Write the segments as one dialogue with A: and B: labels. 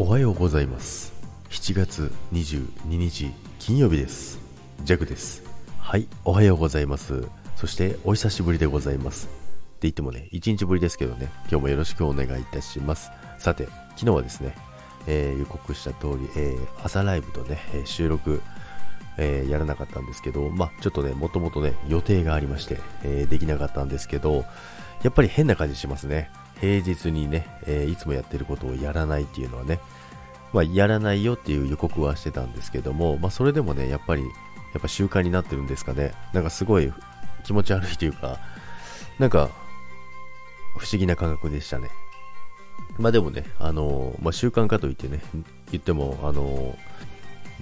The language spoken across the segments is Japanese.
A: おはようございます。7月22日金曜日です。ジャクです。はいおはようございます。そしてお久しぶりでございます。って言ってもね1日ぶりですけどね今日もよろしくお願いいたします。さて昨日はですね、えー、予告した通り、えー、朝ライブとね収録えー、やらなかったんですけど、まあ、ちょっとね、もともとね、予定がありまして、えー、できなかったんですけど、やっぱり変な感じしますね。平日にね、えー、いつもやってることをやらないっていうのはね、まあ、やらないよっていう予告はしてたんですけども、まあ、それでもね、やっぱり、やっぱ習慣になってるんですかね。なんかすごい気持ち悪いというか、なんか、不思議な感覚でしたね。まあでもね、あのー、まあ、習慣化といってね、言っても、あの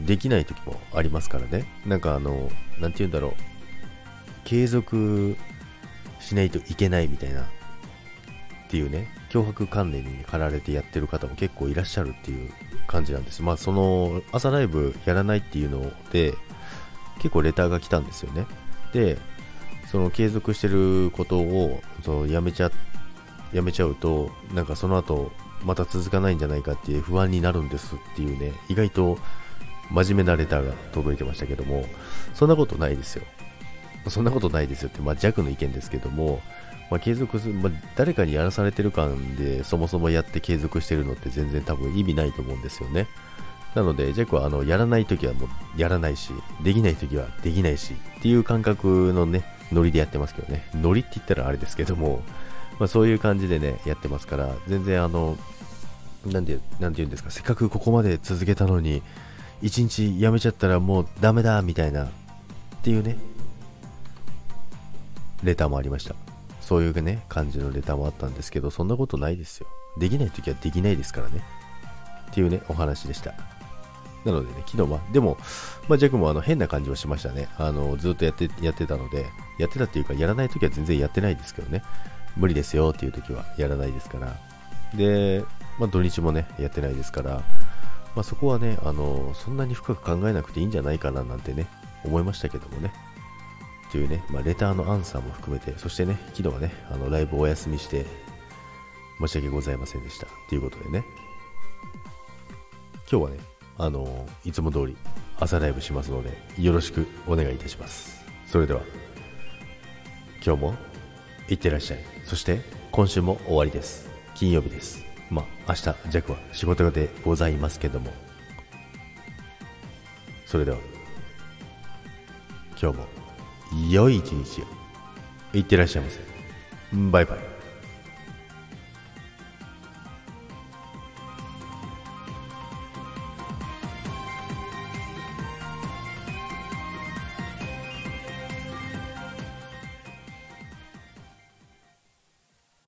A: ー、できない時もありますからね。なんかあのー、なんて言うんだろう。継続しないといけないみたいなっていうね、脅迫観念に駆られてやってる方も結構いらっしゃるっていう感じなんです。まあ、その朝ライブやらないっていうので、結構レターが来たんですよね。で、その継続してることをそのやめちゃ、やめちゃうと、なんかその後、また続かないんじゃないかっていう不安になるんですっていうね、意外と真面目なレターが届いてましたけども、そんなことないですよ。そんなことないですよって、まあ、弱の意見ですけども、まあ、継続する、まあ、誰かにやらされてる感でそもそもやって継続してるのって全然多分意味ないと思うんですよね。なので、ジャックはあのやらないときはもうやらないし、できないときはできないしっていう感覚のね、ノリでやってますけどね。ノリって言ったらあれですけども、まあ、そういう感じでね、やってますから、全然あの、なんで、なんて言うんですか、せっかくここまで続けたのに、一日やめちゃったらもうダメだみたいなっていうね、レターもありました。そういうね、感じのレタもあったんですけど、そんなことないですよ。できないときはできないですからね。っていうね、お話でした。なのでね、昨日は、でも、まあ、ジャックもあの変な感じはしましたね。あの、ずっとやって、やってたので、やってたっていうか、やらないときは全然やってないですけどね。無理ですよっていうときはやらないですから。で、まあ、土日もね、やってないですから、まあ、そこはね、あの、そんなに深く考えなくていいんじゃないかななんてね、思いましたけどもね。というね、まあ、レターのアンサーも含めて、そしてね、昨日はね、あのライブお休みして、申し訳ございませんでした。ということでね、今日はね、あのいつも通り朝ライブしますので、よろしくお願いいたします。それでは、今日もいってらっしゃい。そして、今週も終わりです。金曜日です。まあ、明日、弱は仕事でございますけども、それでは、今日も良い一日を。いってらっしゃいませ。バイバイ。